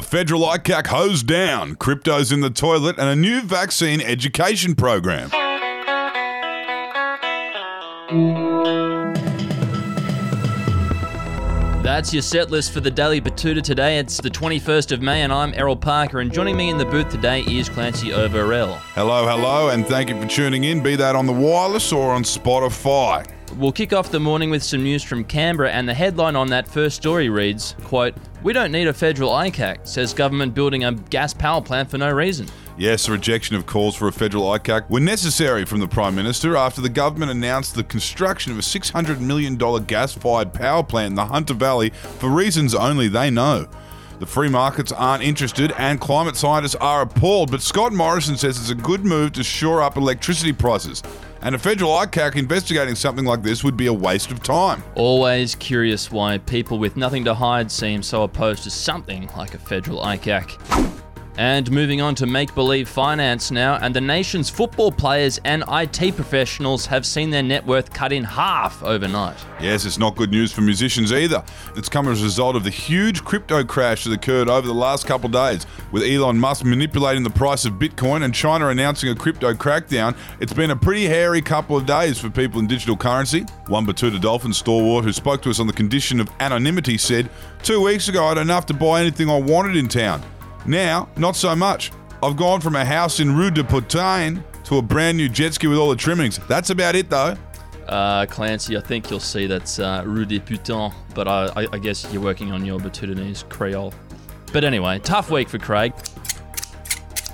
A federal ICAC hosed down, cryptos in the toilet, and a new vaccine education program. That's your set list for the Daily Betoota today. It's the 21st of May, and I'm Errol Parker. And joining me in the booth today is Clancy Overell. Hello, hello, and thank you for tuning in, be that on the wireless or on Spotify. We'll kick off the morning with some news from Canberra, and the headline on that first story reads, quote, We don't need a federal ICAC, says government building a gas power plant for no reason. Yes, a rejection of calls for a federal ICAC were necessary from the Prime Minister after the government announced the construction of a $600 million gas fired power plant in the Hunter Valley for reasons only they know. The free markets aren't interested and climate scientists are appalled, but Scott Morrison says it's a good move to shore up electricity prices. And a federal ICAC investigating something like this would be a waste of time. Always curious why people with nothing to hide seem so opposed to something like a federal ICAC. And moving on to make believe finance now, and the nation's football players and IT professionals have seen their net worth cut in half overnight. Yes, it's not good news for musicians either. It's come as a result of the huge crypto crash that occurred over the last couple of days, with Elon Musk manipulating the price of Bitcoin and China announcing a crypto crackdown. It's been a pretty hairy couple of days for people in digital currency. One Betoota Dolphin stalwart who spoke to us on the condition of anonymity said, Two weeks ago I had enough to buy anything I wanted in town. Now, not so much. I've gone from a house in Rue de Putain to a brand new jet ski with all the trimmings. That's about it, though. Uh, Clancy, I think you'll see that's uh, Rue de Putain, but I, I, I guess you're working on your Betootanese Creole. But anyway, tough week for Craig.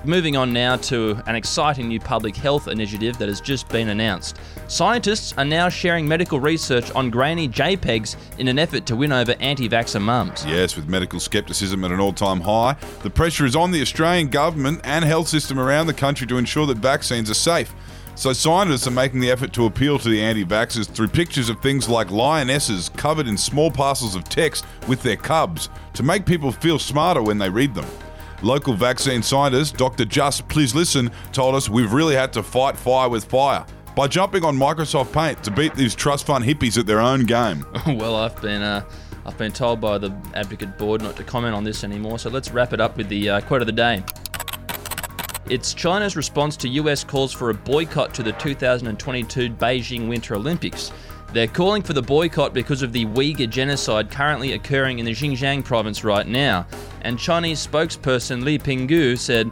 Moving on now to an exciting new public health initiative that has just been announced. Scientists are now sharing medical research on grainy JPEGs in an effort to win over anti vaxxer mums. Yes, with medical skepticism at an all time high, the pressure is on the Australian government and health system around the country to ensure that vaccines are safe. So, scientists are making the effort to appeal to the anti vaxxers through pictures of things like lionesses covered in small parcels of text with their cubs to make people feel smarter when they read them. Local vaccine scientist Dr. Just Please Listen told us we've really had to fight fire with fire by jumping on Microsoft Paint to beat these trust fund hippies at their own game. well, I've been uh, I've been told by the advocate board not to comment on this anymore. So let's wrap it up with the uh, quote of the day. It's China's response to US calls for a boycott to the 2022 Beijing Winter Olympics. They're calling for the boycott because of the Uyghur genocide currently occurring in the Xinjiang province right now. And Chinese spokesperson Li Pinggu said,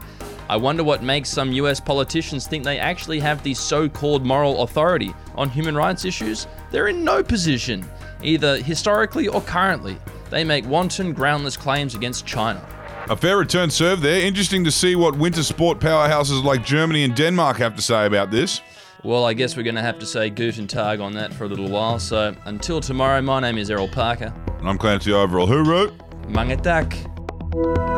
I wonder what makes some US politicians think they actually have the so called moral authority on human rights issues. They're in no position, either historically or currently. They make wanton, groundless claims against China. A fair return serve there. Interesting to see what winter sport powerhouses like Germany and Denmark have to say about this. Well, I guess we're going to have to say Guten Tag on that for a little while. So until tomorrow, my name is Errol Parker. And I'm Clancy Overell. Who wrote? Mangatak.